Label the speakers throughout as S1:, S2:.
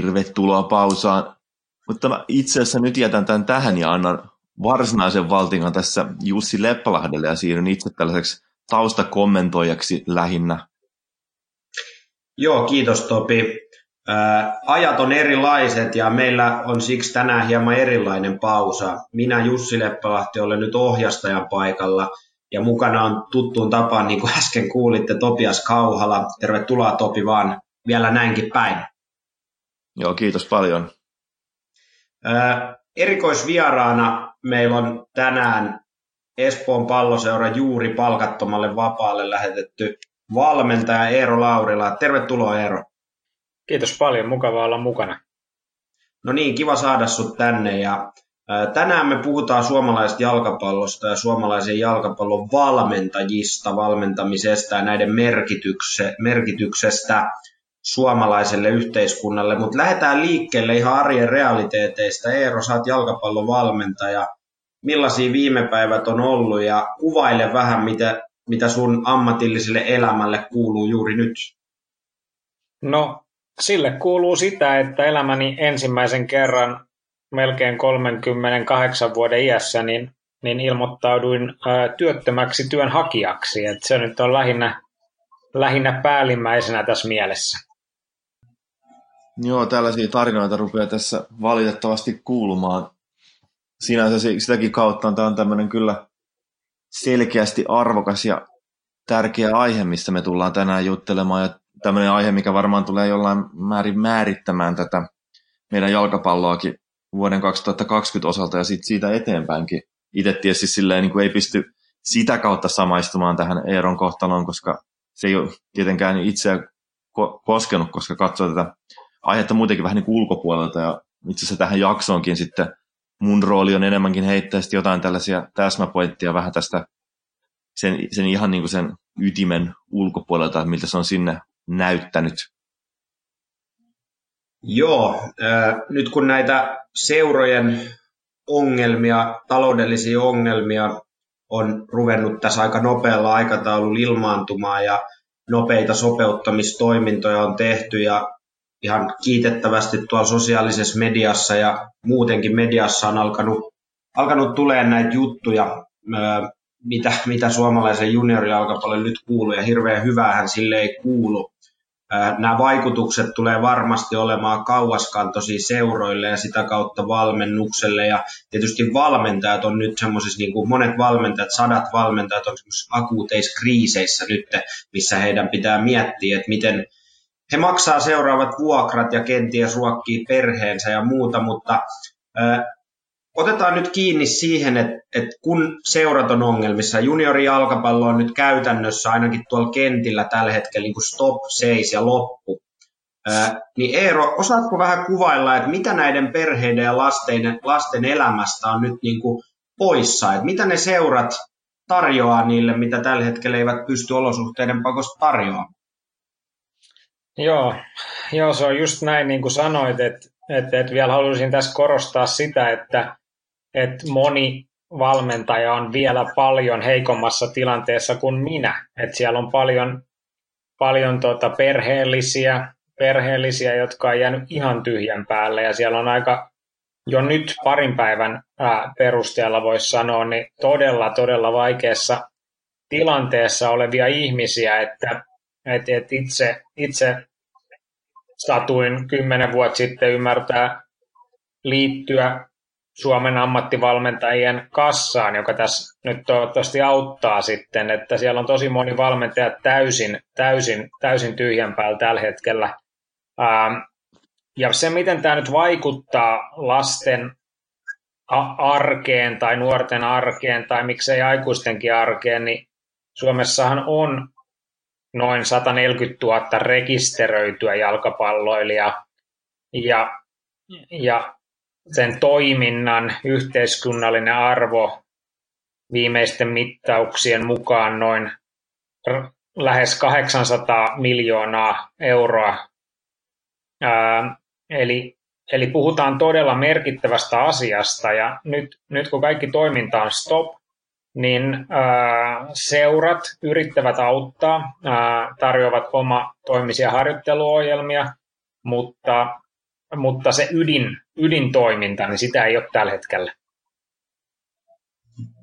S1: Tervetuloa pausaan. Mutta mä itse asiassa nyt jätän tämän tähän ja annan varsinaisen valtingan tässä Jussi Leppälahdelle ja siirryn itse tällaiseksi taustakommentoijaksi lähinnä.
S2: Joo, kiitos Topi. Ää, ajat on erilaiset ja meillä on siksi tänään hieman erilainen pausa. Minä Jussi Leppälahti olen nyt ohjastajan paikalla ja mukana on tuttuun tapaan, niin kuin äsken kuulitte, Topias Kauhala. Tervetuloa Topi vaan vielä näinkin päin.
S1: Joo, kiitos paljon.
S2: Ää, erikoisvieraana meillä on tänään Espoon palloseura juuri palkattomalle vapaalle lähetetty valmentaja Eero Laurila. Tervetuloa Eero.
S3: Kiitos paljon, mukava olla mukana.
S2: No niin, kiva saada sut tänne ja Tänään me puhutaan suomalaisesta jalkapallosta ja suomalaisen jalkapallon valmentajista, valmentamisesta ja näiden merkityksestä suomalaiselle yhteiskunnalle. Mutta lähdetään liikkeelle ihan arjen realiteeteista. Eero, sä oot jalkapallon valmentaja. Millaisia viime päivät on ollut ja kuvaile vähän, mitä, mitä sun ammatilliselle elämälle kuuluu juuri nyt.
S3: No, sille kuuluu sitä, että elämäni ensimmäisen kerran melkein 38 vuoden iässä, niin, niin ilmoittauduin ää, työttömäksi työnhakijaksi. Et se nyt on lähinnä, lähinnä päällimmäisenä tässä mielessä.
S1: Joo, tällaisia tarinoita rupeaa tässä valitettavasti kuulumaan. Sinänsä sitäkin kautta tämä on tämmöinen kyllä selkeästi arvokas ja tärkeä aihe, mistä me tullaan tänään juttelemaan. Ja tämmöinen aihe, mikä varmaan tulee jollain määrin määrittämään tätä meidän jalkapalloakin vuoden 2020 osalta ja sit siitä eteenpäinkin. Itse tietysti silleen, niin kuin ei pysty sitä kautta samaistumaan tähän Eeron kohtaloon, koska se ei ole tietenkään itseä koskenut, koska katsoo tätä aihetta muutenkin vähän niin kuin ulkopuolelta ja itse asiassa tähän jaksoonkin sitten mun rooli on enemmänkin heittää jotain tällaisia täsmäpointtia vähän tästä sen, sen ihan niin kuin sen ytimen ulkopuolelta, miltä se on sinne näyttänyt.
S2: Joo, äh, nyt kun näitä seurojen ongelmia, taloudellisia ongelmia on ruvennut tässä aika nopealla aikataululla ilmaantumaan ja nopeita sopeuttamistoimintoja on tehty ja ihan kiitettävästi tuolla sosiaalisessa mediassa ja muutenkin mediassa on alkanut, alkanut tulee näitä juttuja, mitä, mitä suomalaisen juniorijalkapallon nyt kuuluu, ja hirveän hyvähän sille ei kuulu. Nämä vaikutukset tulee varmasti olemaan kauaskantoisia seuroille ja sitä kautta valmennukselle. Ja tietysti valmentajat on nyt semmoisissa, niin kuin monet valmentajat, sadat valmentajat on akuuteissa kriiseissä nyt, missä heidän pitää miettiä, että miten, he maksaa seuraavat vuokrat ja kenties ruokkii perheensä ja muuta, mutta ö, otetaan nyt kiinni siihen, että, että kun seurat on ongelmissa, juniorijalkapallo on nyt käytännössä ainakin tuolla kentillä tällä hetkellä niin kuin stop, seis ja loppu, ö, niin Eero, osaatko vähän kuvailla, että mitä näiden perheiden ja lasten, lasten elämästä on nyt niin kuin poissa, että mitä ne seurat tarjoaa niille, mitä tällä hetkellä eivät pysty olosuhteiden pakosta tarjoamaan?
S3: Joo, joo, se on just näin niin kuin sanoit, että, että, että vielä haluaisin tässä korostaa sitä, että, että moni valmentaja on vielä paljon heikommassa tilanteessa kuin minä. Että siellä on paljon, paljon tota perheellisiä, perheellisiä, jotka on jäänyt ihan tyhjän päälle ja siellä on aika jo nyt parin päivän perusteella voisi sanoa, niin todella, todella vaikeassa tilanteessa olevia ihmisiä, että et, et itse, itse satuin kymmenen vuotta sitten ymmärtää liittyä Suomen ammattivalmentajien kassaan, joka tässä nyt toivottavasti auttaa sitten, että siellä on tosi moni valmentaja täysin, täysin, täysin tyhjän päällä tällä hetkellä. ja se, miten tämä nyt vaikuttaa lasten arkeen tai nuorten arkeen tai miksei aikuistenkin arkeen, niin Suomessahan on noin 140 000 rekisteröityä jalkapalloilijaa ja, ja sen toiminnan yhteiskunnallinen arvo viimeisten mittauksien mukaan noin lähes 800 miljoonaa euroa. Ää, eli, eli puhutaan todella merkittävästä asiasta ja nyt, nyt kun kaikki toiminta on stop, niin seurat yrittävät auttaa, tarjoavat oma toimisia harjoitteluohjelmia, mutta mutta se ydin, ydintoiminta, niin sitä ei ole tällä hetkellä.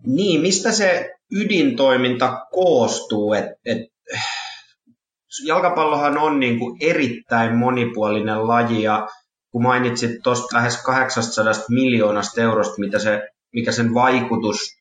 S2: Niin, mistä se ydintoiminta koostuu? Et, et, jalkapallohan on niin kuin erittäin monipuolinen laji ja kun mainitsit tuosta lähes 800 miljoonasta eurosta, mitä se, mikä sen vaikutus,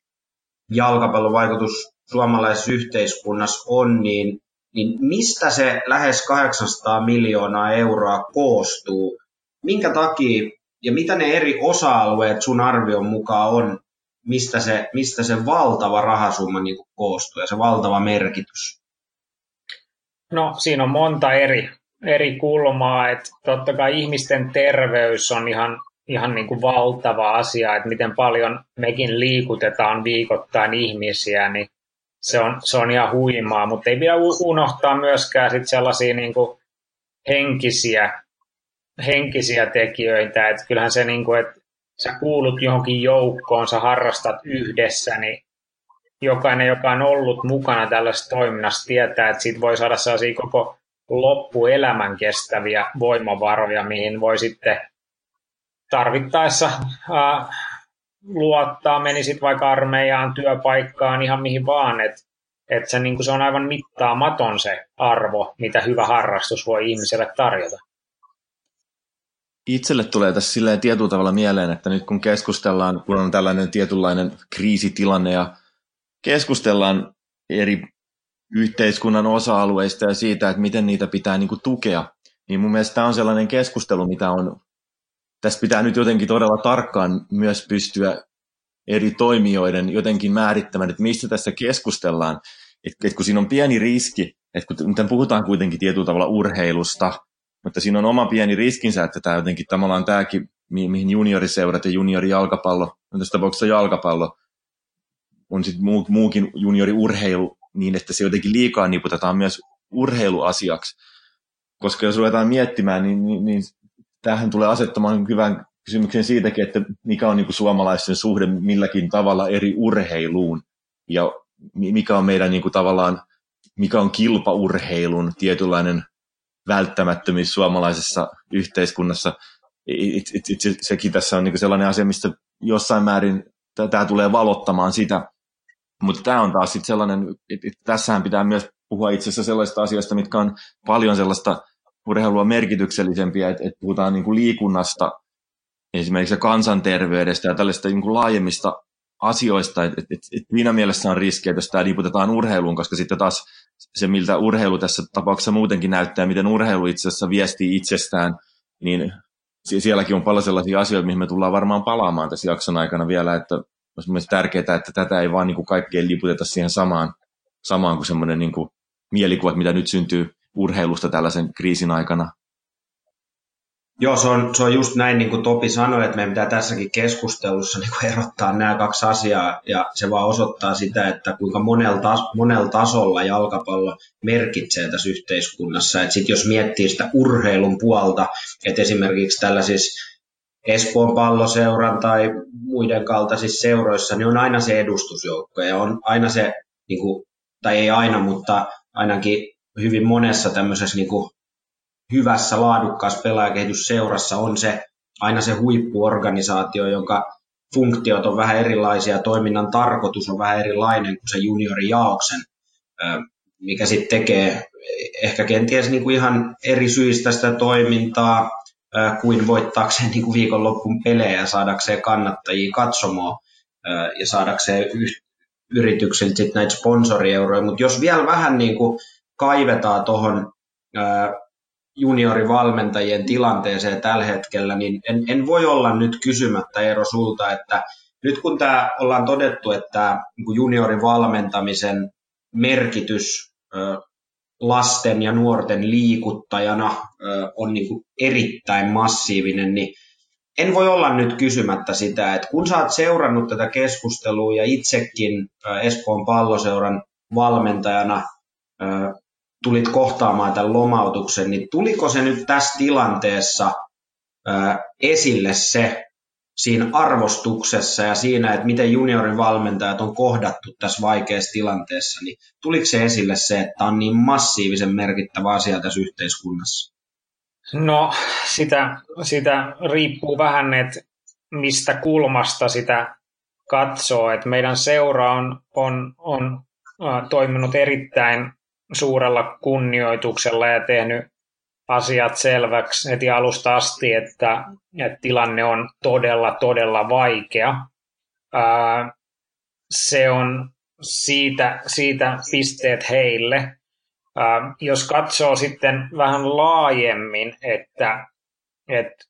S2: jalkapallon vaikutus suomalaisessa yhteiskunnassa on, niin, niin mistä se lähes 800 miljoonaa euroa koostuu? Minkä takia ja mitä ne eri osa-alueet sun arvion mukaan on, mistä se, mistä se valtava rahasumma niin koostuu ja se valtava merkitys?
S3: No siinä on monta eri, eri kulmaa, että totta kai ihmisten terveys on ihan, ihan niin kuin valtava asia, että miten paljon mekin liikutetaan viikoittain ihmisiä, niin se on, se on ihan huimaa, mutta ei pidä unohtaa myöskään sit sellaisia niin kuin henkisiä, henkisiä tekijöitä, että kyllähän se, niin kuin, että sä kuulut johonkin joukkoon, sä harrastat yhdessä, niin jokainen, joka on ollut mukana tällaisessa toiminnassa, tietää, että siitä voi saada sellaisia koko loppuelämän kestäviä voimavaroja, mihin voi sitten tarvittaessa ää, luottaa, menisit vaikka armeijaan, työpaikkaan, ihan mihin vaan, että et se, niin se on aivan mittaamaton se arvo, mitä hyvä harrastus voi ihmiselle tarjota.
S1: Itselle tulee tässä silleen tietyllä tavalla mieleen, että nyt kun keskustellaan, kun on tällainen tietynlainen kriisitilanne ja keskustellaan eri yhteiskunnan osa-alueista ja siitä, että miten niitä pitää niin kuin tukea, niin mun mielestä tämä on sellainen keskustelu, mitä on, tässä pitää nyt jotenkin todella tarkkaan myös pystyä eri toimijoiden jotenkin määrittämään, että mistä tässä keskustellaan. Että et kun siinä on pieni riski, että kun puhutaan kuitenkin tietyllä tavalla urheilusta, mutta siinä on oma pieni riskinsä, että tämä jotenkin tavallaan tämäkin, mihin junioriseurat ja juniorijalkapallo, tässä tapauksessa jalkapallo, on sitten muu, muukin junioriurheilu, niin että se jotenkin liikaa niputetaan myös urheiluasiaksi. Koska jos ruvetaan miettimään, niin, niin, niin tähän tulee asettamaan hyvän kysymyksen siitäkin, että mikä on niin kuin suomalaisten suhde milläkin tavalla eri urheiluun ja mikä on meidän niin kuin tavallaan, mikä on kilpaurheilun tietynlainen välttämättömyys suomalaisessa yhteiskunnassa. It, it, it, sekin tässä on niin sellainen asia, mistä jossain määrin tämä tulee valottamaan sitä. Mutta tämä on taas sitten sellainen, että tässähän pitää myös puhua itse asiassa sellaisista asioista, mitkä on paljon sellaista urheilua merkityksellisempiä, että, että puhutaan niin kuin liikunnasta, esimerkiksi kansanterveydestä ja tällaista niin kuin laajemmista asioista, että, että, että siinä mielessä on riski, että jos tämä liputetaan urheiluun, koska sitten taas se, miltä urheilu tässä tapauksessa muutenkin näyttää, miten urheilu itse asiassa viestii itsestään, niin sielläkin on paljon sellaisia asioita, mihin me tullaan varmaan palaamaan tässä jakson aikana vielä, että olisi mielestäni tärkeää, että tätä ei vaan niin kuin kaikkien liputeta siihen samaan, samaan kuin semmoinen niin kuin mielikuvat, mitä nyt syntyy urheilusta tällaisen kriisin aikana.
S2: Joo, se on, se on just näin, niin kuin Topi sanoi, että meidän pitää tässäkin keskustelussa niin kuin erottaa nämä kaksi asiaa, ja se vaan osoittaa sitä, että kuinka monella, tas, monella tasolla jalkapallo merkitsee tässä yhteiskunnassa. Että sit jos miettii sitä urheilun puolta, että esimerkiksi tällaisissa Espoon palloseuran tai muiden kaltaisissa seuroissa, niin on aina se edustusjoukko, ja on aina se, niin kuin, tai ei aina, mutta ainakin hyvin monessa tämmöisessä niin kuin hyvässä, laadukkaassa pelaajakehitysseurassa on se aina se huippuorganisaatio, jonka funktiot on vähän erilaisia, toiminnan tarkoitus on vähän erilainen kuin se juniorijaoksen, mikä sitten tekee ehkä kenties niin kuin ihan eri syistä sitä toimintaa kuin voittaakseen niin kuin viikonloppun pelejä saadakseen kannattajia katsomaan ja saadakseen yrityksiltä sit näitä sponsorieuroja. Mutta jos vielä vähän niin kuin kaivetaan tuohon juniorivalmentajien tilanteeseen tällä hetkellä, niin en, en voi olla nyt kysymättä Eero sulta, että nyt kun tämä ollaan todettu, että niin juniorivalmentamisen merkitys lasten ja nuorten liikuttajana on niin kuin erittäin massiivinen, niin en voi olla nyt kysymättä sitä, että kun sä oot seurannut tätä keskustelua ja itsekin Espoon palloseuran valmentajana tulit kohtaamaan tämän lomautuksen, niin tuliko se nyt tässä tilanteessa esille se siinä arvostuksessa ja siinä, että miten juniorin valmentajat on kohdattu tässä vaikeassa tilanteessa, niin tuliko se esille se, että on niin massiivisen merkittävä asia tässä yhteiskunnassa?
S3: No, sitä, sitä riippuu vähän, että mistä kulmasta sitä katsoo. Että meidän seura on, on, on toiminut erittäin suurella kunnioituksella ja tehnyt asiat selväksi heti alusta asti, että, että tilanne on todella, todella vaikea. Ää, se on siitä, siitä pisteet heille. Ää, jos katsoo sitten vähän laajemmin, että, että,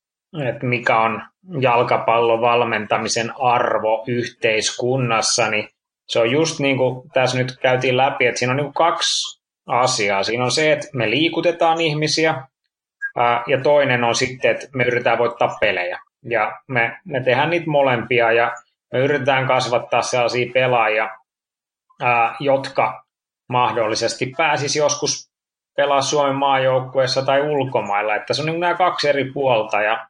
S3: että mikä on jalkapallon valmentamisen arvo yhteiskunnassa, niin se on just niin kuin tässä nyt käytiin läpi, että siinä on niin kuin kaksi asiaa. Siinä on se, että me liikutetaan ihmisiä, ja toinen on sitten, että me yritetään voittaa pelejä. Ja me, me tehdään niitä molempia, ja me yritetään kasvattaa sellaisia pelaajia, jotka mahdollisesti pääsis joskus pelaa Suomen maajoukkueessa tai ulkomailla. Että se on niin nämä kaksi eri puolta, ja,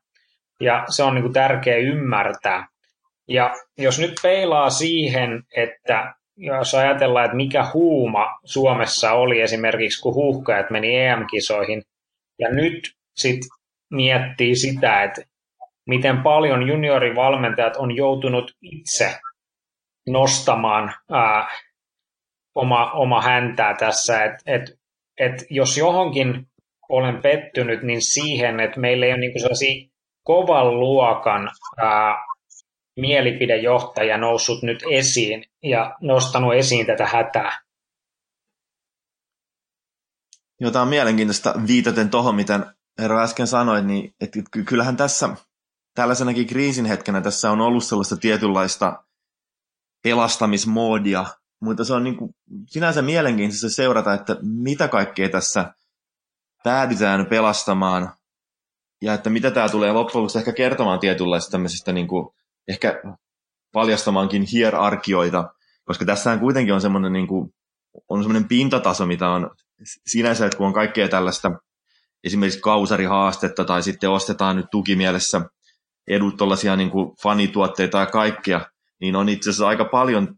S3: ja se on niin tärkeä ymmärtää. Ja jos nyt peilaa siihen, että jos ajatellaan, että mikä huuma Suomessa oli esimerkiksi, kun huuhkajat meni EM-kisoihin, ja nyt sitten miettii sitä, että miten paljon juniorivalmentajat on joutunut itse nostamaan ää, oma, oma häntää tässä, että et, et jos johonkin olen pettynyt, niin siihen, että meillä ei ole niin sellaisia kovan luokan ää, mielipidejohtaja noussut nyt esiin ja nostanut esiin tätä hätää.
S1: Jota on mielenkiintoista viitaten tuohon, miten Herra äsken sanoit, niin että kyllähän tässä tällaisenakin kriisin hetkenä tässä on ollut sellaista tietynlaista pelastamismoodia, mutta se on niin kuin sinänsä mielenkiintoista seurata, että mitä kaikkea tässä päädytään pelastamaan ja että mitä tämä tulee loppujen lopuksi ehkä kertomaan tietynlaista tämmöisestä niin kuin ehkä paljastamaankin hierarkioita, koska tässähän kuitenkin on semmoinen, niin kuin, on semmoinen pintataso, mitä on sinänsä, että kun on kaikkea tällaista esimerkiksi kausarihaastetta tai sitten ostetaan nyt tukimielessä edut tuollaisia niin fanituotteita ja kaikkea, niin on itse asiassa aika paljon,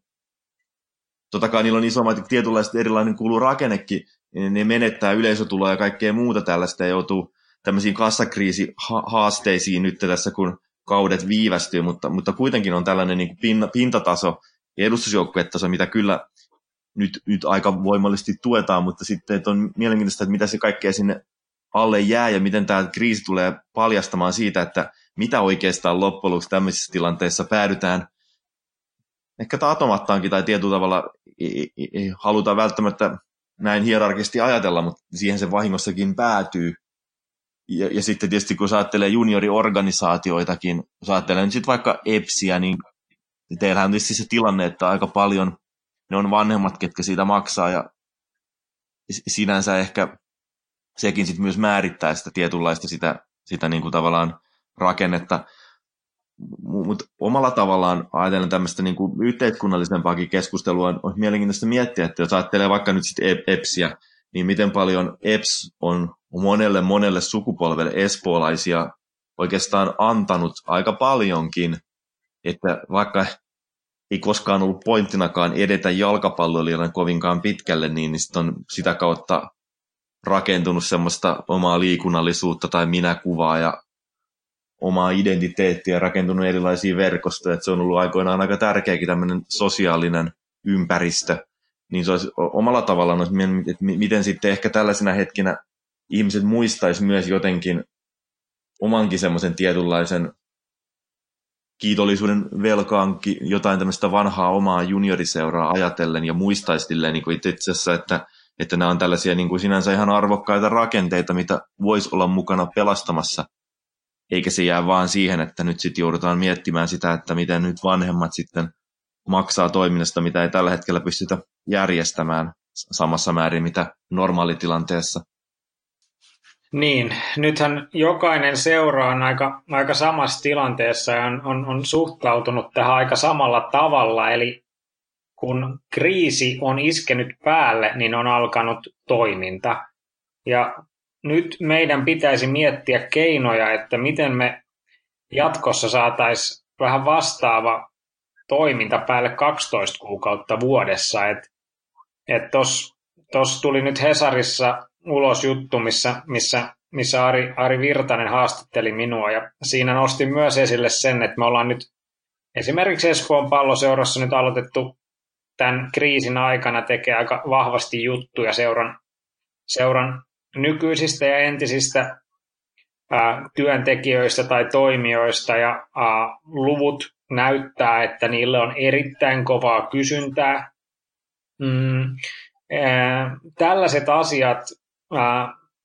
S1: totta kai niillä on isommat tietynlaiset erilainen kuuluu rakennekin, niin ne menettää yleisötuloa ja kaikkea muuta tällaista ja joutuu tämmöisiin kassakriisihaasteisiin nyt tässä, kun kaudet viivästyy, mutta, mutta kuitenkin on tällainen niin kuin pintataso ja edustusjoukkuetaso, mitä kyllä nyt, nyt aika voimallisesti tuetaan, mutta sitten että on mielenkiintoista, että mitä se kaikkea sinne alle jää ja miten tämä kriisi tulee paljastamaan siitä, että mitä oikeastaan loppujen lopuksi tämmöisissä tilanteissa päädytään ehkä taatomattaankin tai tietyllä tavalla ei, ei, ei haluta välttämättä näin hierarkisesti ajatella, mutta siihen se vahingossakin päätyy. Ja, ja sitten tietysti kun ajattelee junioriorganisaatioitakin, jos ajattelee nyt sitten vaikka EPSiä, niin teillähän on tietysti se tilanne, että aika paljon ne on vanhemmat, ketkä siitä maksaa ja sinänsä ehkä sekin sitten myös määrittää sitä tietynlaista sitä, sitä niin kuin tavallaan rakennetta. Mutta omalla tavallaan ajatellen tämmöistä niin kuin yhteiskunnallisempaakin keskustelua on, on mielenkiintoista miettiä, että jos ajattelee vaikka nyt sitten EPSiä, niin miten paljon EPS on monelle monelle sukupolvelle espoolaisia oikeastaan antanut aika paljonkin, että vaikka ei koskaan ollut pointtinakaan edetä jalkapalloilijana kovinkaan pitkälle, niin, sit on sitä kautta rakentunut semmoista omaa liikunnallisuutta tai minäkuvaa ja omaa identiteettiä, rakentunut erilaisia verkostoja, että se on ollut aikoinaan aika tärkeäkin tämmöinen sosiaalinen ympäristö, niin se olisi omalla tavallaan, että miten sitten ehkä tällaisena hetkinä ihmiset muistaisi myös jotenkin omankin semmoisen tietynlaisen kiitollisuuden velkaankin jotain tämmöistä vanhaa omaa junioriseuraa ajatellen ja muistaisi niin kuin itse asiassa, että että nämä on tällaisia niin kuin sinänsä ihan arvokkaita rakenteita, mitä voisi olla mukana pelastamassa, eikä se jää vaan siihen, että nyt sitten joudutaan miettimään sitä, että miten nyt vanhemmat sitten maksaa toiminnasta, mitä ei tällä hetkellä pystytä järjestämään samassa määrin, mitä normaalitilanteessa.
S3: Niin, nythän jokainen seura on aika, aika samassa tilanteessa ja on, on, on suhtautunut tähän aika samalla tavalla, eli kun kriisi on iskenyt päälle, niin on alkanut toiminta. Ja nyt meidän pitäisi miettiä keinoja, että miten me jatkossa saataisiin vähän vastaava toiminta päälle 12 kuukautta vuodessa. Että et tuossa tuli nyt Hesarissa ulos juttu, missä, missä missä Ari, Ari Virtanen haastatteli minua ja siinä nostin myös esille sen, että me ollaan nyt esimerkiksi Espoon palloseurassa nyt aloitettu tämän kriisin aikana tekee aika vahvasti juttuja seuran, seuran nykyisistä ja entisistä ää, työntekijöistä tai toimijoista ja ää, luvut näyttää, että niille on erittäin kovaa kysyntää. Mm, tällaiset asiat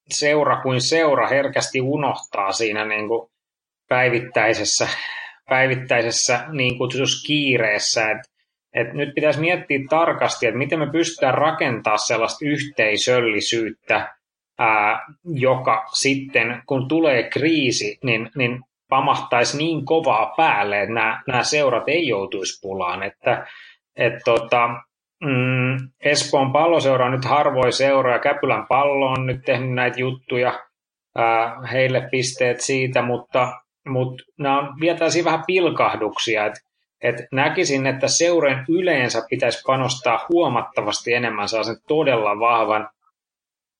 S3: seura kuin seura herkästi unohtaa siinä niin kuin päivittäisessä, päivittäisessä niin kutsutussa kiireessä, että et nyt pitäisi miettiä tarkasti, että miten me pystytään rakentamaan sellaista yhteisöllisyyttä, ää, joka sitten, kun tulee kriisi, niin, niin pamahtaisi niin kovaa päälle, että nämä, nämä seurat ei joutuisi pulaan. Että, et tota, mm, Espoon palloseura on nyt harvoin seura ja Käpylän pallo on nyt tehnyt näitä juttuja, ää, heille pisteet siitä, mutta, mutta nämä on vielä vähän pilkahduksia, että et näkisin, että seurojen yleensä pitäisi panostaa huomattavasti enemmän sellaisen todella vahvan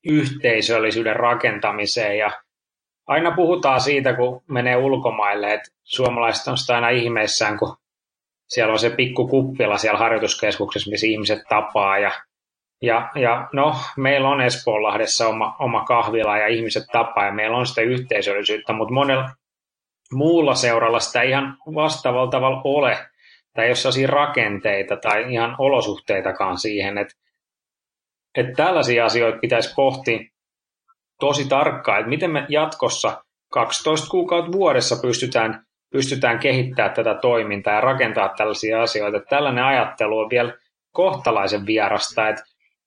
S3: yhteisöllisyyden rakentamiseen ja aina puhutaan siitä, kun menee ulkomaille, että suomalaiset on sitä aina ihmeissään, kun siellä on se pikku kuppila siellä harjoituskeskuksessa, missä ihmiset tapaa ja ja, ja no, meillä on Espoonlahdessa oma, oma kahvila ja ihmiset tapaa ja meillä on sitä yhteisöllisyyttä, mutta monella muulla seuralla sitä ihan vastaavalla tavalla ole. Tai ole sellaisia rakenteita tai ihan olosuhteitakaan siihen, että, että tällaisia asioita pitäisi pohtia tosi tarkkaan, että miten me jatkossa 12 kuukautta vuodessa pystytään, pystytään kehittämään tätä toimintaa ja rakentaa tällaisia asioita. Että tällainen ajattelu on vielä kohtalaisen vierasta, että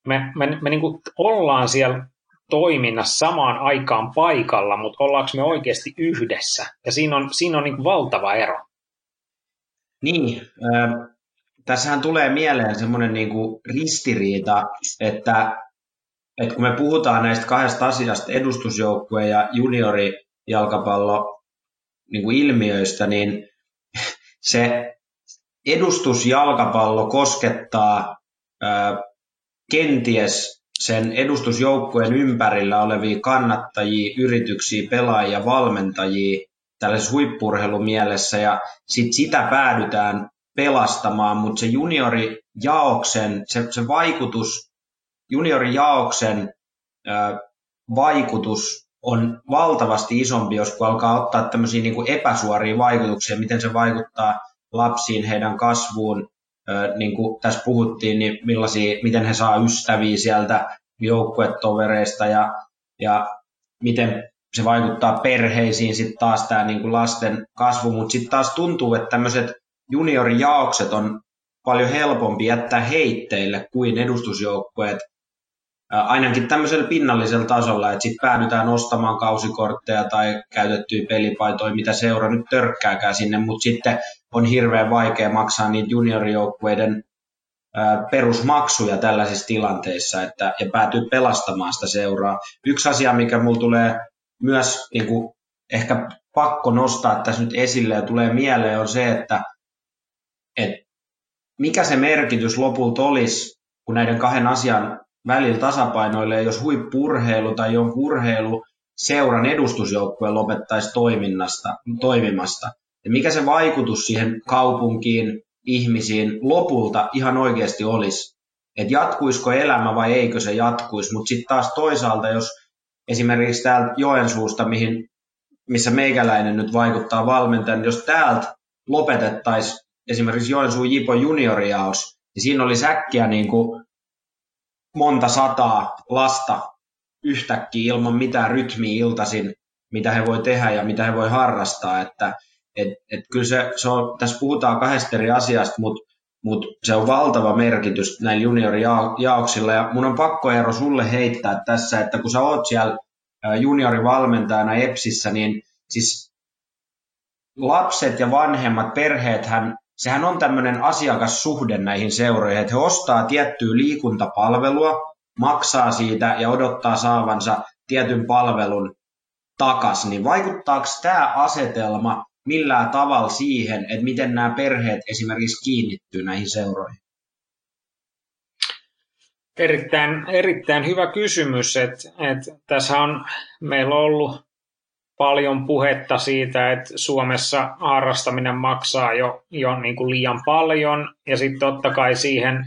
S3: me, me, me niin ollaan siellä toiminnassa samaan aikaan paikalla, mutta ollaanko me oikeasti yhdessä? Ja siinä on, siinä on niin valtava ero.
S2: Niin, äh, tässähän tulee mieleen semmoinen niin ristiriita, että että kun me puhutaan näistä kahdesta asiasta, edustusjoukkue ja juniorijalkapallo niin kuin ilmiöistä, niin se edustusjalkapallo koskettaa ää, kenties sen edustusjoukkueen ympärillä olevia kannattajia, yrityksiä, pelaajia, valmentajia tällaisessa huippurheilumielessä. Ja sit sitä päädytään pelastamaan, mutta se juniorijaoksen, se, se vaikutus juniorijaoksen vaikutus on valtavasti isompi, jos kun alkaa ottaa tämmöisiä niin kuin epäsuoria vaikutuksia, miten se vaikuttaa lapsiin, heidän kasvuun, niin kuin tässä puhuttiin, niin millaisia, miten he saa ystäviä sieltä joukkuetovereista ja, ja miten se vaikuttaa perheisiin, sitten taas tämä niin lasten kasvu, mutta sitten taas tuntuu, että tämmöiset juniorijaokset on paljon helpompi jättää heitteille kuin edustusjoukkueet, ainakin tämmöisellä pinnallisella tasolla, että sitten päädytään ostamaan kausikortteja tai käytettyjä pelipaitoja, mitä seura nyt törkkääkään sinne, mutta sitten on hirveän vaikea maksaa niitä juniorijoukkueiden perusmaksuja tällaisissa tilanteissa että, ja päätyy pelastamaan sitä seuraa. Yksi asia, mikä mulla tulee myös niin kuin, ehkä pakko nostaa tässä nyt esille ja tulee mieleen on se, että, että mikä se merkitys lopulta olisi, kun näiden kahden asian välillä tasapainoilee, jos huippurheilu tai jonkun urheilu seuran edustusjoukkue lopettaisi toiminnasta, toimimasta. Ja mikä se vaikutus siihen kaupunkiin, ihmisiin lopulta ihan oikeasti olisi. Että jatkuisiko elämä vai eikö se jatkuisi. Mutta sitten taas toisaalta, jos esimerkiksi täältä Joensuusta, mihin, missä meikäläinen nyt vaikuttaa valmentajan, jos täältä lopetettaisiin esimerkiksi Joensuun Jipo junioriaos, niin siinä oli säkkiä niin kuin monta sataa lasta yhtäkkiä ilman mitään rytmiä iltaisin, mitä he voi tehdä ja mitä he voi harrastaa. Että et, et kyllä se, se on, tässä puhutaan kahdesta eri asiasta, mutta mut se on valtava merkitys näillä juniorijaoksilla. Ja mun on pakko ero sulle heittää tässä, että kun sä oot siellä juniorivalmentajana EPSissä, niin siis lapset ja vanhemmat perheethän sehän on tämmöinen asiakassuhde näihin seuroihin, että he ostaa tiettyä liikuntapalvelua, maksaa siitä ja odottaa saavansa tietyn palvelun takas, niin vaikuttaako tämä asetelma millään tavalla siihen, että miten nämä perheet esimerkiksi kiinnittyy näihin seuroihin?
S3: Erittäin, erittäin hyvä kysymys. että että tässä on meillä on ollut paljon puhetta siitä, että Suomessa harrastaminen maksaa jo, jo niin kuin liian paljon ja sitten totta kai siihen,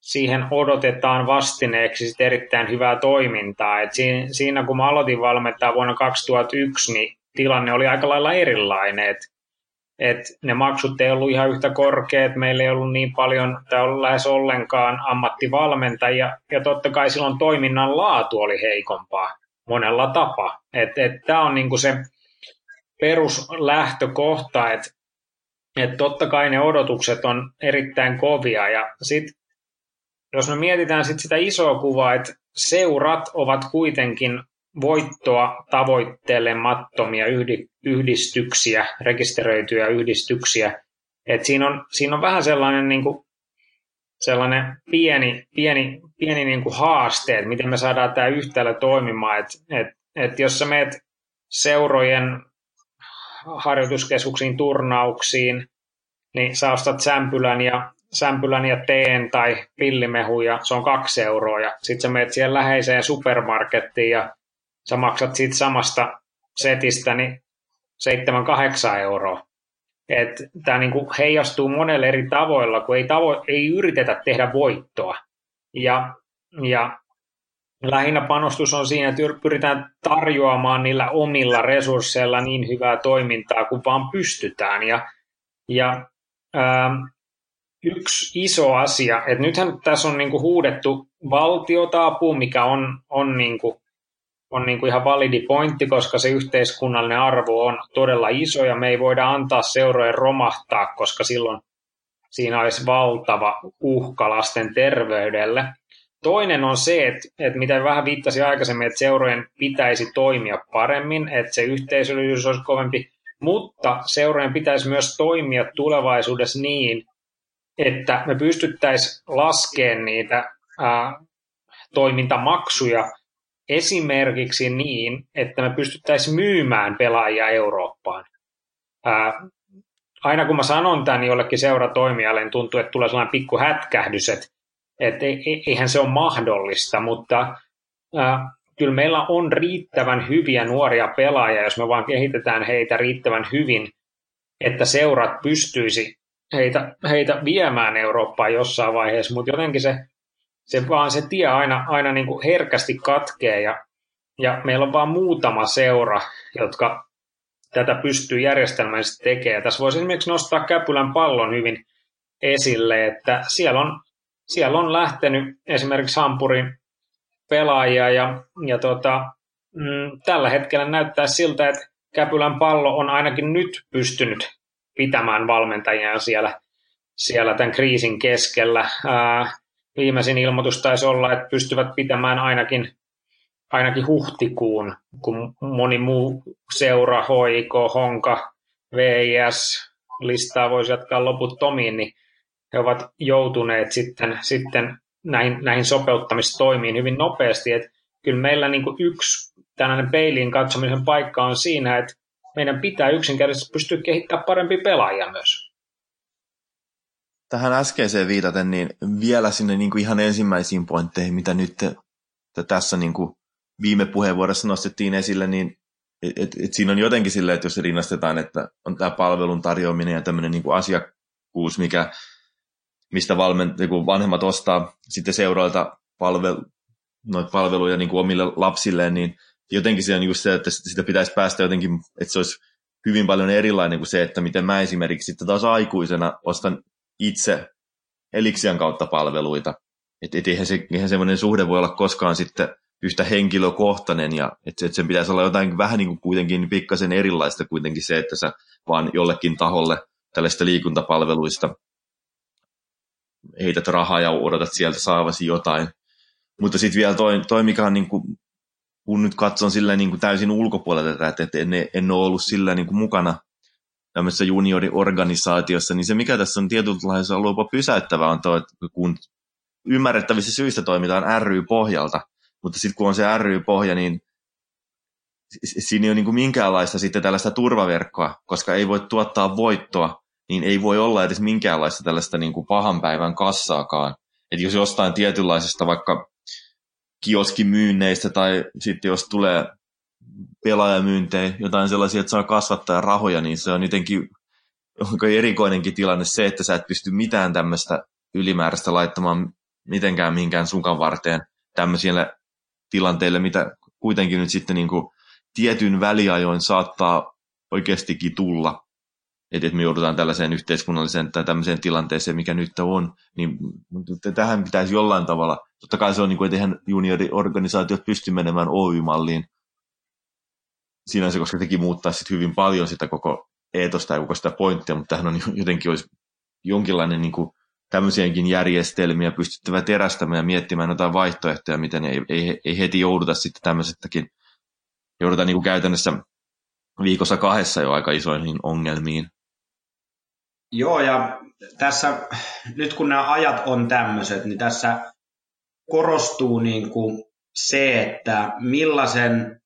S3: siihen odotetaan vastineeksi sit erittäin hyvää toimintaa. Et siinä, siinä kun mä aloitin valmentaa vuonna 2001, niin tilanne oli aika lailla erilainen. Et, et ne maksut ei ollut ihan yhtä korkeat, meillä ei ollut niin paljon tai ollut lähes ollenkaan ammattivalmentajia ja totta kai silloin toiminnan laatu oli heikompaa monella tapaa. Että et, tämä on niinku se peruslähtökohta, että et totta kai ne odotukset on erittäin kovia ja sit, jos me mietitään sit sitä isoa kuvaa, että seurat ovat kuitenkin voittoa tavoittelemattomia yhdistyksiä, rekisteröityjä yhdistyksiä. Et siinä, on, siinä on vähän sellainen niin kuin sellainen pieni, pieni, pieni niin kuin haaste, että miten me saadaan tämä yhtälö toimimaan. Että et, et jos sä meet seurojen harjoituskeskuksiin turnauksiin, niin sä ostat sämpylän ja, sämpylän ja teen tai pillimehu ja se on kaksi euroa. Ja sitten sä meet siihen läheiseen supermarkettiin ja sä maksat siitä samasta setistä niin 7-8 euroa. Tämä niinku heijastuu monelle eri tavoilla, kun ei, tavo- ei yritetä tehdä voittoa. Ja, ja lähinnä panostus on siinä, että pyritään tarjoamaan niillä omilla resursseilla niin hyvää toimintaa kuin vaan pystytään. Ja, ja ää, yksi iso asia, että nythän tässä on niinku huudettu valtiota apuun, mikä on, on niinku on niin kuin ihan validi pointti, koska se yhteiskunnallinen arvo on todella iso ja me ei voida antaa seurojen romahtaa, koska silloin siinä olisi valtava uhka lasten terveydelle. Toinen on se, että, että mitä vähän viittasin aikaisemmin, että seurojen pitäisi toimia paremmin, että se yhteisöllisyys olisi kovempi, mutta seurojen pitäisi myös toimia tulevaisuudessa niin, että me pystyttäisiin laskemaan niitä ää, toimintamaksuja esimerkiksi niin, että me pystyttäisiin myymään pelaajia Eurooppaan. Ää, aina kun mä sanon tämän jollekin seuratoimijalle, niin tuntuu, että tulee sellainen pikku hätkähdys, että, että eihän se ole mahdollista, mutta ää, kyllä meillä on riittävän hyviä nuoria pelaajia, jos me vaan kehitetään heitä riittävän hyvin, että seurat pystyisi heitä, heitä viemään Eurooppaan jossain vaiheessa, mutta jotenkin se se vaan se tie aina, aina niin kuin herkästi katkee ja, ja meillä on vain muutama seura, jotka tätä pystyy järjestelmällisesti tekemään. Tässä voisi esimerkiksi nostaa Käpylän pallon hyvin esille, että siellä on, siellä on lähtenyt esimerkiksi Hampurin pelaajia ja, ja tota, mm, tällä hetkellä näyttää siltä, että Käpylän pallo on ainakin nyt pystynyt pitämään valmentajia siellä, siellä tämän kriisin keskellä. Ää, viimeisin ilmoitus taisi olla, että pystyvät pitämään ainakin, ainakin huhtikuun, kun moni muu seura, Hoiko, Honka, VIS, listaa voisi jatkaa loputtomiin, niin he ovat joutuneet sitten, sitten näihin, näihin sopeuttamistoimiin hyvin nopeasti. Että kyllä meillä niin kuin yksi tällainen peiliin katsomisen paikka on siinä, että meidän pitää yksinkertaisesti pystyä kehittämään parempi pelaaja myös
S1: tähän äskeiseen viitaten, niin vielä sinne niin kuin ihan ensimmäisiin pointteihin, mitä nyt tässä niin kuin viime puheenvuorossa nostettiin esille, niin et, et, et siinä on jotenkin silleen, että jos rinnastetaan, että on tämä palvelun tarjoaminen ja tämmöinen niin kuin asiakkuus, mikä, mistä valmen, niin kuin vanhemmat ostaa sitten seuroilta palvelu, noita palveluja niin kuin omille lapsilleen, niin jotenkin se on just se, että sitä pitäisi päästä jotenkin, että se olisi hyvin paljon erilainen kuin se, että miten mä esimerkiksi sitten taas aikuisena ostan itse Elixian kautta palveluita. Että et eihän, se, eihän semmoinen suhde voi olla koskaan sitten yhtä henkilökohtainen ja että et sen pitäisi olla jotain vähän niin kuin kuitenkin pikkasen erilaista kuitenkin se, että sä vaan jollekin taholle tällaista liikuntapalveluista heität rahaa ja odotat sieltä saavasi jotain. Mutta sitten vielä toi, toi, mikä on niin kuin, kun nyt katson sillä niin kuin täysin ulkopuolelta tätä, että en, en ole ollut sillä niin kuin mukana tämmöisessä junioriorganisaatiossa, niin se mikä tässä on tietynlaisella luopa pysäyttävää on tuo, että kun ymmärrettävissä syistä toimitaan ry-pohjalta, mutta sitten kun on se ry-pohja, niin siinä ei ole niin kuin minkäänlaista sitten tällaista turvaverkkoa, koska ei voi tuottaa voittoa, niin ei voi olla edes minkäänlaista tällaista niin kuin pahan päivän kassaakaan. että jos jostain tietynlaisesta vaikka kioskimyynneistä tai sitten jos tulee pelaajamyyntejä, jotain sellaisia, että saa kasvattaa rahoja, niin se on jotenkin onko erikoinenkin tilanne se, että sä et pysty mitään tämmöistä ylimääräistä laittamaan mitenkään mihinkään sunkan varteen tämmöisille tilanteille, mitä kuitenkin nyt sitten niin kuin tietyn väliajoin saattaa oikeastikin tulla. Että et me joudutaan tällaiseen yhteiskunnalliseen tai tämmöiseen tilanteeseen, mikä nyt on, niin tähän pitäisi jollain tavalla, totta kai se on niin kuin, että eihän junioriorganisaatiot pysty menemään Oy-malliin sinänsä, koska teki muuttaa sitten hyvin paljon sitä koko eetosta ja koko sitä pointtia, mutta tähän on jotenkin olisi jonkinlainen niin kuin, tämmöisiäkin järjestelmiä pystyttävä terästämään ja miettimään jotain vaihtoehtoja, miten ei, ei, ei heti jouduta sitten tämmöisestäkin, joudutaan niin kuin käytännössä viikossa kahdessa jo aika isoihin ongelmiin.
S2: Joo, ja tässä nyt kun nämä ajat on tämmöiset, niin tässä korostuu niin kuin se, että millaisen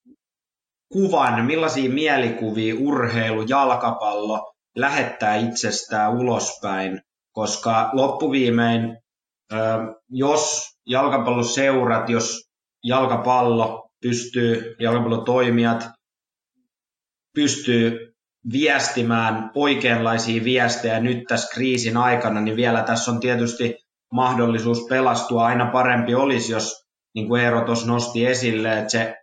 S2: kuvan, millaisia mielikuvia urheilu, jalkapallo lähettää itsestään ulospäin, koska loppuviimein, jos jalkapalloseurat, jos jalkapallo pystyy, jalkapallotoimijat pystyy viestimään oikeanlaisia viestejä nyt tässä kriisin aikana, niin vielä tässä on tietysti mahdollisuus pelastua. Aina parempi olisi, jos niin kuin Eero tuossa nosti esille, että se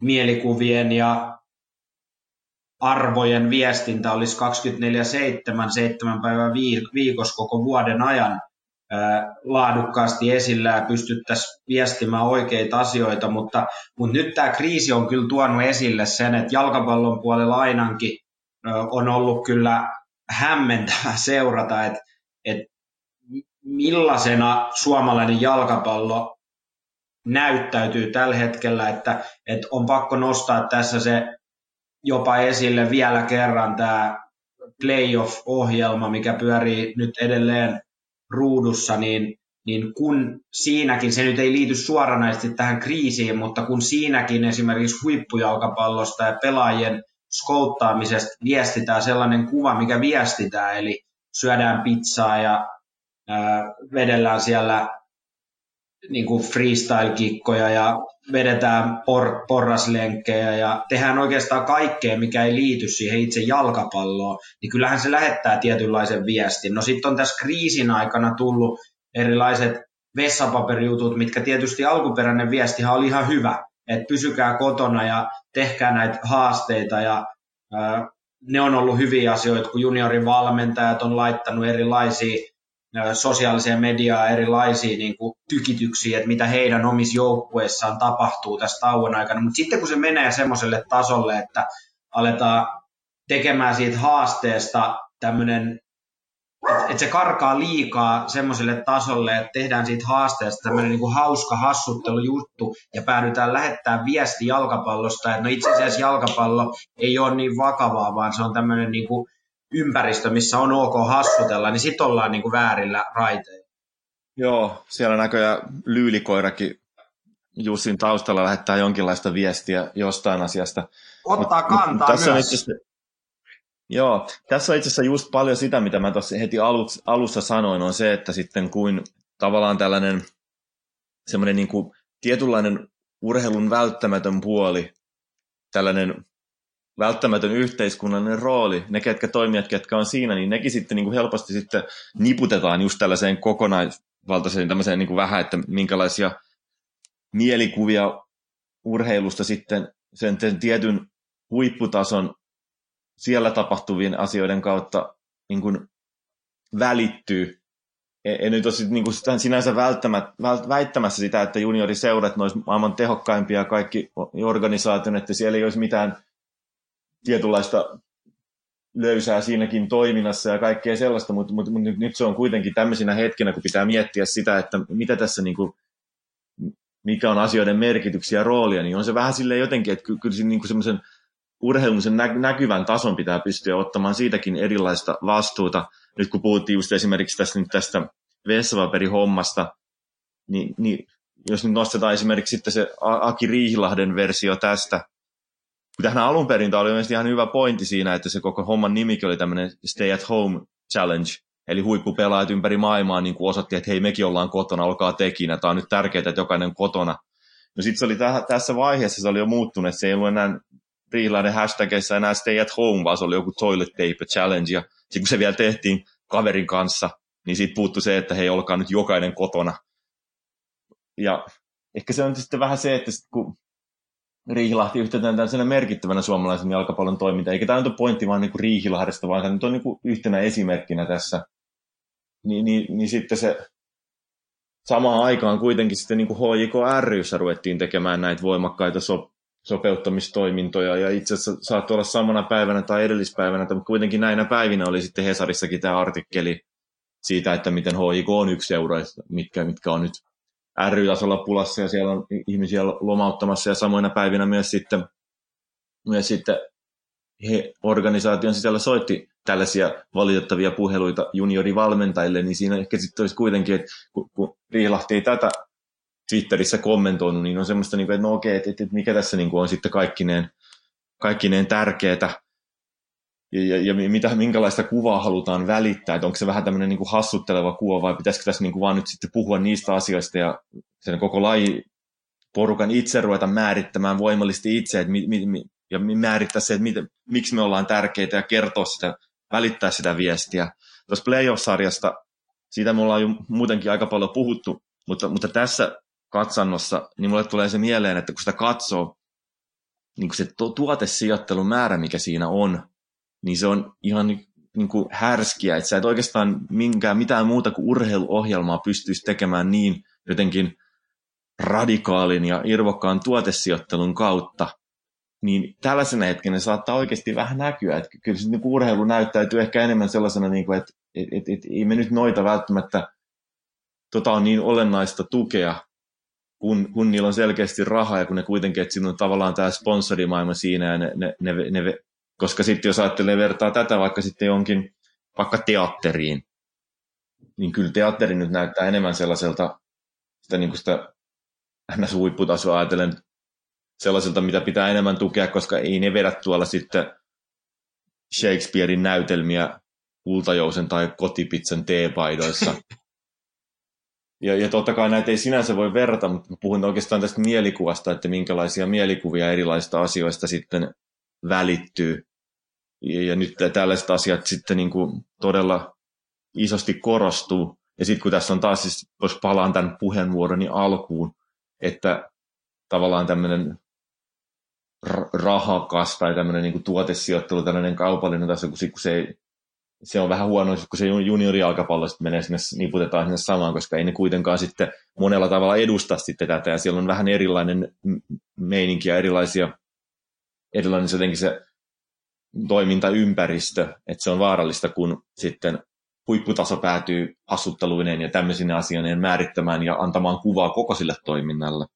S2: mielikuvien ja arvojen viestintä olisi 24-7, seitsemän päivän viikossa koko vuoden ajan laadukkaasti esillä ja pystyttäisiin viestimään oikeita asioita, mutta, mutta nyt tämä kriisi on kyllä tuonut esille sen, että jalkapallon puolella ainakin on ollut kyllä hämmentävä seurata, että, että millaisena suomalainen jalkapallo näyttäytyy tällä hetkellä, että, että on pakko nostaa tässä se jopa esille vielä kerran tämä playoff-ohjelma, mikä pyörii nyt edelleen ruudussa, niin, niin kun siinäkin, se nyt ei liity suoranaisesti tähän kriisiin, mutta kun siinäkin esimerkiksi huippujalkapallosta ja pelaajien skouttaamisesta viestitään sellainen kuva, mikä viestitään, eli syödään pizzaa ja ää, vedellään siellä niin kuin freestyle-kikkoja ja vedetään por, porraslenkkejä ja tehdään oikeastaan kaikkea, mikä ei liity siihen itse jalkapalloon, niin kyllähän se lähettää tietynlaisen viestin. No sitten on tässä kriisin aikana tullut erilaiset vessapaperijutut, mitkä tietysti alkuperäinen viestihan oli ihan hyvä, että pysykää kotona ja tehkää näitä haasteita ja ää, ne on ollut hyviä asioita, kun juniorin valmentajat on laittanut erilaisia sosiaaliseen mediaan erilaisia niin kuin, tykityksiä, että mitä heidän omissa joukkueissaan tapahtuu tässä tauon aikana. Mutta sitten kun se menee semmoiselle tasolle, että aletaan tekemään siitä haasteesta tämmöinen, että et se karkaa liikaa semmoiselle tasolle, että tehdään siitä haasteesta tämmöinen niin kuin hauska hassuttelujuttu ja päädytään lähettää viesti jalkapallosta, että no itse asiassa jalkapallo ei ole niin vakavaa, vaan se on tämmöinen niin kuin ympäristö, missä on ok hassutella, niin sitten ollaan niin kuin väärillä raiteilla.
S1: Joo, siellä näköjään lyylikoirakin Jussin taustalla lähettää jonkinlaista viestiä jostain asiasta.
S2: Ottaa kantaa mut, tässä myös. On
S1: joo, tässä on itse asiassa just paljon sitä, mitä mä tuossa heti alussa, alussa sanoin, on se, että sitten kuin tavallaan tällainen semmoinen niin kuin tietynlainen urheilun välttämätön puoli, tällainen välttämätön yhteiskunnallinen rooli, ne ketkä toimijat, ketkä on siinä, niin nekin sitten niin kuin helposti sitten niputetaan just tällaiseen kokonaisvaltaiseen tämmöiseen niin kuin vähän, että minkälaisia mielikuvia urheilusta sitten sen, sen tietyn huipputason siellä tapahtuvien asioiden kautta niin kuin välittyy. En nyt ole niin kuin sinänsä väittämässä sitä, että junioriseurat olisivat maailman tehokkaimpia kaikki organisaation, että siellä ei olisi mitään tietynlaista löysää siinäkin toiminnassa ja kaikkea sellaista, mutta, mutta, mutta nyt se on kuitenkin tämmöisenä hetkenä, kun pitää miettiä sitä, että mitä tässä niin kuin, mikä on asioiden merkityksiä ja roolia, niin on se vähän silleen jotenkin, että kyllä niin semmoisen urheilun nä- näkyvän tason pitää pystyä ottamaan siitäkin erilaista vastuuta. Nyt kun puhuttiin just esimerkiksi tästä, nyt tästä vessapaperihommasta, niin, niin jos nyt nostetaan esimerkiksi sitten se Aki Riihilahden versio tästä, Tähän alun perin tämä oli mielestäni ihan hyvä pointti siinä, että se koko homman nimikin oli tämmöinen Stay at Home Challenge, eli huippupelaajat ympäri maailmaa niin kuin osoitti, että hei mekin ollaan kotona, olkaa tekinä, tämä on nyt tärkeää, että jokainen kotona. No sitten se oli täh- tässä vaiheessa, se oli jo muuttunut, se ei ollut enää Riilainen hashtagissa enää stay at home, vaan se oli joku toilet paper challenge, ja kun se vielä tehtiin kaverin kanssa, niin siitä puuttui se, että hei, olkaa nyt jokainen kotona. Ja ehkä se on sitten vähän se, että kun Riihilahti yhtenä tällaisena merkittävänä suomalaisen jalkapallon toiminta, eikä tämä nyt ole pointti vaan niin kuin Riihilahdesta, vaan tämä nyt on niin kuin yhtenä esimerkkinä tässä, niin, niin, niin sitten se samaan aikaan kuitenkin sitten niin kuin HJK ryssä ruvettiin tekemään näitä voimakkaita so, sopeuttamistoimintoja, ja itse asiassa saattoi olla samana päivänä tai edellispäivänä, mutta kuitenkin näinä päivinä oli sitten Hesarissakin tämä artikkeli siitä, että miten HJK on yksi euro, mitkä, mitkä on nyt ry-tasolla pulassa ja siellä on ihmisiä lomauttamassa ja samoina päivinä myös sitten, myös sitten he organisaation sisällä soitti tällaisia valitettavia puheluita juniorivalmentajille, niin siinä ehkä sitten olisi kuitenkin, että kun, kun Riilahti ei tätä Twitterissä kommentoinut, niin on semmoista, niin että no okei, että, että mikä tässä niin on sitten kaikkineen, kaikkineen tärkeää, ja, ja, ja mitä, minkälaista kuvaa halutaan välittää, että onko se vähän tämmöinen niin kuin hassutteleva kuva vai pitäisikö tässä niin kuin vaan nyt sitten puhua niistä asioista ja sen koko laji porukan itse ruveta määrittämään voimallisesti itse että mi, mi, mi, ja määrittää se, että mit, miksi me ollaan tärkeitä ja kertoa sitä, välittää sitä viestiä. Tuossa playoff-sarjasta, siitä me ollaan jo muutenkin aika paljon puhuttu, mutta, mutta tässä katsannossa, niin mulle tulee se mieleen, että kun sitä katsoo, niin kuin se tuotesijoittelun määrä, mikä siinä on, niin se on ihan niin kuin härskiä, että sä et oikeastaan minkään, mitään muuta kuin urheiluohjelmaa pystyisi tekemään niin jotenkin radikaalin ja irvokkaan tuotesijoittelun kautta, niin tällaisena hetkenä saattaa oikeasti vähän näkyä, että kyllä se niin urheilu näyttäytyy ehkä enemmän sellaisena, niin kuin, että että, että, että ei me nyt noita välttämättä, tota on niin olennaista tukea, kun, kun niillä on selkeästi rahaa ja kun ne kuitenkin, että siinä on tavallaan tämä sponsorimaailma siinä ja ne, ne, ne, ne koska sitten jos ajattelee vertaa tätä vaikka sitten jonkin vaikka teatteriin, niin kyllä teatteri nyt näyttää enemmän sellaiselta sitä, niin kuin sitä ns-huipputasoa ajatellen sellaiselta, mitä pitää enemmän tukea, koska ei ne vedä tuolla sitten Shakespearein näytelmiä kultajousen tai kotipizzan teepaidoissa. Ja, ja totta kai näitä ei sinänsä voi verrata, mutta puhun oikeastaan tästä mielikuvasta, että minkälaisia mielikuvia erilaisista asioista sitten välittyy. Ja, nyt tällaiset asiat sitten niin kuin todella isosti korostuu. Ja sitten kun tässä on taas, siis, jos palaan tämän puheenvuoroni alkuun, että tavallaan tämmöinen rahakas tai tämmöinen niin kuin tuotesijoittelu, tämmöinen kaupallinen taso, kun, kun se, ei, se on vähän huono, kun se juniorijalkapallo sitten menee sinne, niputetaan sinne samaan, koska ei ne kuitenkaan sitten monella tavalla edusta sitten tätä, ja siellä on vähän erilainen meininki ja erilaisia, erilainen se jotenkin se toimintaympäristö, että se on vaarallista, kun sitten huipputaso päätyy hassutteluineen ja tämmöisinä asioineen määrittämään ja antamaan kuvaa koko sille toiminnalle.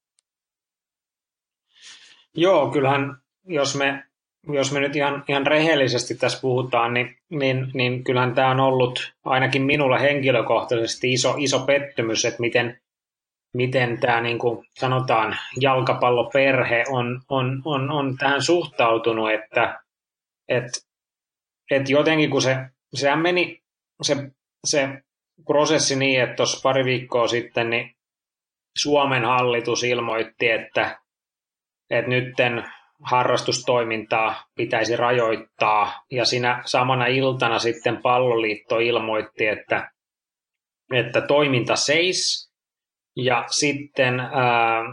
S3: Joo, kyllähän jos me, jos me nyt ihan, ihan rehellisesti tässä puhutaan, niin, niin, niin kyllähän tämä on ollut ainakin minulle henkilökohtaisesti iso, iso pettymys, että miten, miten tämä niin kuin sanotaan jalkapalloperhe on, on, on, on tähän suhtautunut, että että et jotenkin kun se, sehän meni se, se prosessi niin, että tuossa pari viikkoa sitten niin Suomen hallitus ilmoitti, että, että nytten harrastustoimintaa pitäisi rajoittaa. Ja siinä samana iltana sitten palloliitto ilmoitti, että, että toiminta seis. Ja sitten ää,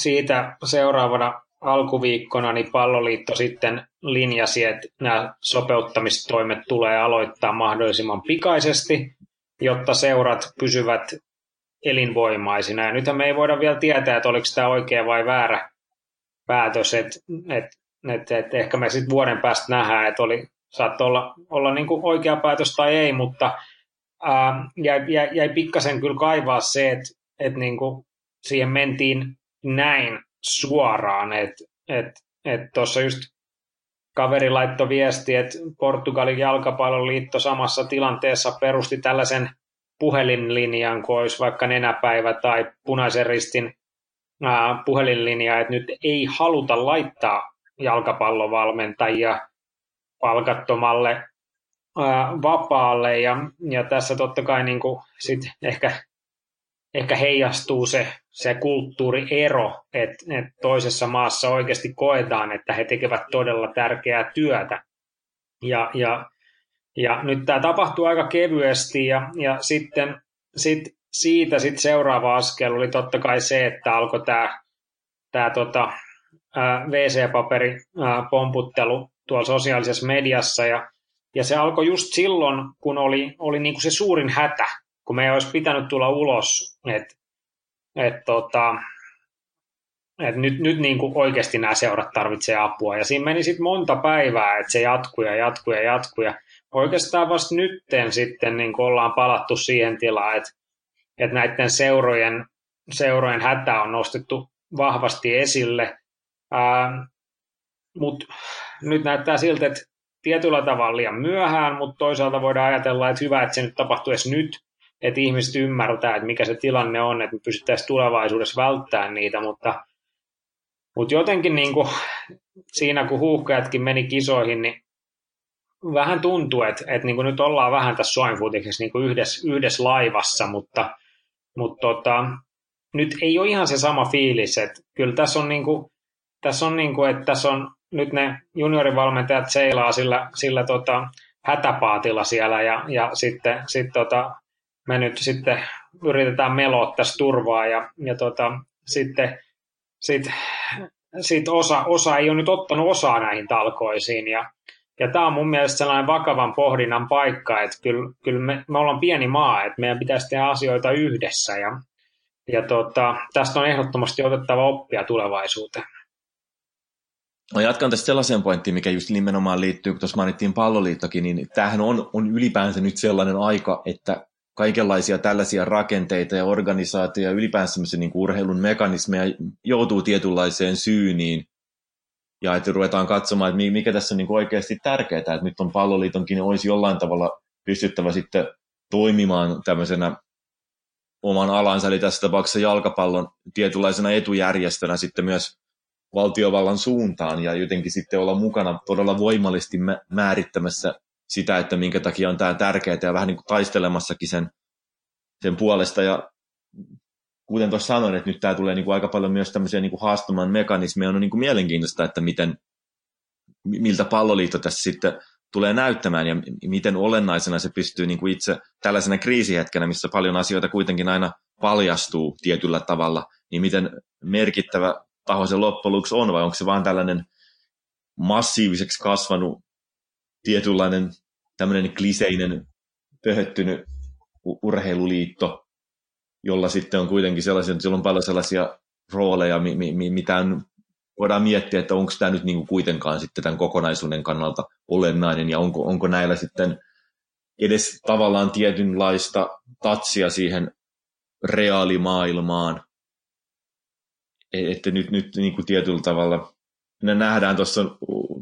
S3: siitä seuraavana alkuviikkona niin palloliitto sitten linjasi, että nämä sopeuttamistoimet tulee aloittaa mahdollisimman pikaisesti, jotta seurat pysyvät elinvoimaisina. Ja nythän me ei voida vielä tietää, että oliko tämä oikea vai väärä päätös, että et, et, et ehkä me sitten vuoden päästä nähdään, että oli, saattoi olla, olla niin kuin oikea päätös tai ei, mutta ää, jäi, jäi, jäi pikkasen kyllä kaivaa se, että et niin kuin siihen mentiin näin suoraan, että et, et tuossa just kaveri laittoi viesti, että Portugalin jalkapalloliitto samassa tilanteessa perusti tällaisen puhelinlinjan, kun olisi vaikka nenäpäivä tai punaisen ristin ää, puhelinlinja, että nyt ei haluta laittaa jalkapallovalmentajia palkattomalle vapaalle. Ja, ja tässä totta kai niin kuin sit ehkä, ehkä heijastuu se, se kulttuuriero, että, että toisessa maassa oikeasti koetaan, että he tekevät todella tärkeää työtä. Ja, ja, ja nyt tämä tapahtuu aika kevyesti ja, ja sitten sit siitä sit seuraava askel oli totta kai se, että alkoi tämä tää tota, WC-paperi pomputtelu tuolla sosiaalisessa mediassa ja ja se alkoi just silloin, kun oli, oli niin kuin se suurin hätä, kun me ei olisi pitänyt tulla ulos, että et tota, et nyt, nyt niin kuin oikeasti nämä seurat tarvitsee apua. Ja siinä meni sitten monta päivää, että se jatkuu ja jatkuu ja jatkuu. Ja oikeastaan vasta nytten sitten niin kuin ollaan palattu siihen tilaan, että, että näiden seurojen, seurojen hätä on nostettu vahvasti esille. Mutta nyt näyttää siltä, että tietyllä tavalla liian myöhään, mutta toisaalta voidaan ajatella, että hyvä, että se nyt tapahtuisi nyt, että ihmiset ymmärtää, että mikä se tilanne on, että me pystyttäisiin tulevaisuudessa välttämään niitä, mutta, mutta jotenkin niin kuin siinä, kun huuhkajatkin meni kisoihin, niin vähän tuntuu, että, että niin kuin nyt ollaan vähän tässä Suomen niin yhdessä, yhdessä laivassa, mutta, mutta tota, nyt ei ole ihan se sama fiilis, että kyllä tässä on, niin kuin, tässä on, niin kuin, että tässä on nyt ne juniorivalmentajat seilaa sillä, sillä tota, hätäpaatilla siellä ja, ja sitten sit, tota, me nyt sitten yritetään meloa tässä turvaa ja, ja tota, sitten sit, sit osa, osa ei ole nyt ottanut osaa näihin talkoisiin ja, ja tämä on mun mielestä sellainen vakavan pohdinnan paikka, että kyllä, kyllä me, me ollaan pieni maa, että meidän pitäisi tehdä asioita yhdessä ja, ja tota, tästä on ehdottomasti otettava oppia tulevaisuuteen.
S1: Mä jatkan tästä sellaiseen pointtiin, mikä just nimenomaan liittyy, kun tuossa mainittiin palloliittokin, niin tämähän on, on ylipäänsä nyt sellainen aika, että kaikenlaisia tällaisia rakenteita ja organisaatioja ja ylipäänsä niin kuin urheilun mekanismeja joutuu tietynlaiseen syyniin. Ja että ruvetaan katsomaan, että mikä tässä on niin oikeasti tärkeää, että nyt on palloliitonkin olisi jollain tavalla pystyttävä sitten toimimaan tämmöisenä oman alansa, eli tässä tapauksessa jalkapallon tietynlaisena etujärjestönä sitten myös valtiovallan suuntaan ja jotenkin sitten olla mukana todella voimallisesti määrittämässä sitä, että minkä takia on tämä tärkeää ja vähän niin kuin taistelemassakin sen, sen puolesta. Ja kuten tuossa sanoin, että nyt tämä tulee niin kuin aika paljon myös tämmöisiä niin kuin haastamaan mekanismeja, on niin kuin mielenkiintoista, että miten, miltä palloliitto tässä sitten tulee näyttämään ja miten olennaisena se pystyy niin kuin itse tällaisena kriisihetkenä, missä paljon asioita kuitenkin aina paljastuu tietyllä tavalla, niin miten merkittävä taho se loppujen on, vai onko se vaan tällainen massiiviseksi kasvanut tietynlainen tämmöinen kliseinen, pöhöttynyt urheiluliitto, jolla sitten on kuitenkin sellaisia, että on paljon sellaisia rooleja, mi, mi, mitä on, voidaan miettiä, että onko tämä nyt niinku kuitenkaan sitten tämän kokonaisuuden kannalta olennainen, ja onko, onko näillä sitten edes tavallaan tietynlaista tatsia siihen reaalimaailmaan, että nyt, nyt niin kuin tietyllä tavalla ne nähdään tuossa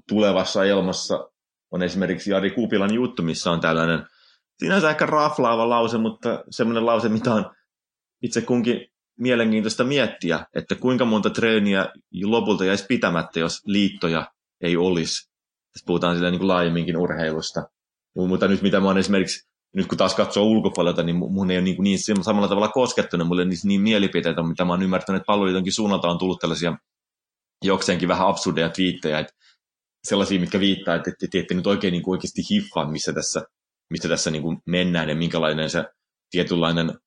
S1: tulevassa ilmassa on esimerkiksi Jari Kupilan juttu, missä on tällainen sinänsä ehkä raflaava lause, mutta semmoinen lause, mitä on itse kunkin mielenkiintoista miettiä, että kuinka monta treeniä lopulta jäisi pitämättä, jos liittoja ei olisi. Tässä puhutaan sillä niin kuin laajemminkin urheilusta. Mutta nyt mitä mä oon esimerkiksi nyt kun taas katsoo ulkopuolelta, niin mun ei ole niin, niin samalla tavalla koskettunut mulle niin, niin mielipiteitä, mitä mä oon ymmärtänyt, että palloliitonkin suunnalta on tullut tällaisia jokseenkin vähän absurdeja twiittejä, että sellaisia, mitkä viittaa, että te ette nyt oikein niin kuin oikeasti hiffaa, missä tässä, missä tässä niin kuin mennään ja minkälainen se tietynlainen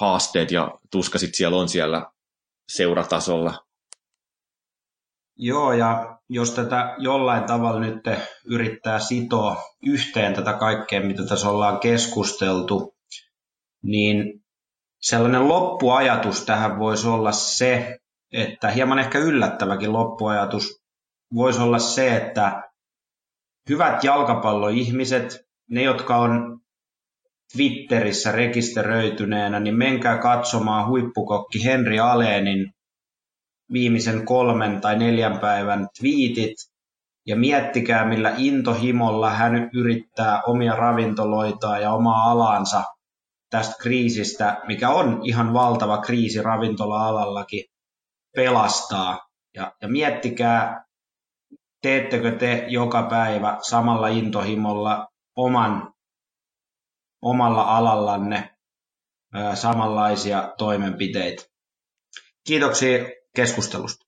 S1: haasteet ja tuska sit siellä on siellä seuratasolla.
S2: Joo, ja jos tätä jollain tavalla nyt yrittää sitoa yhteen tätä kaikkea, mitä tässä ollaan keskusteltu, niin sellainen loppuajatus tähän voisi olla se, että hieman ehkä yllättäväkin loppuajatus voisi olla se, että hyvät jalkapalloihmiset, ne jotka on Twitterissä rekisteröityneenä, niin menkää katsomaan huippukokki Henri Aleenin viimeisen kolmen tai neljän päivän twiitit ja miettikää, millä intohimolla hän yrittää omia ravintoloitaan ja omaa alansa tästä kriisistä, mikä on ihan valtava kriisi ravintola-alallakin, pelastaa. Ja, ja miettikää, teettekö te joka päivä samalla intohimolla oman, omalla alallanne samanlaisia toimenpiteitä. Kiitoksia keskustelusta.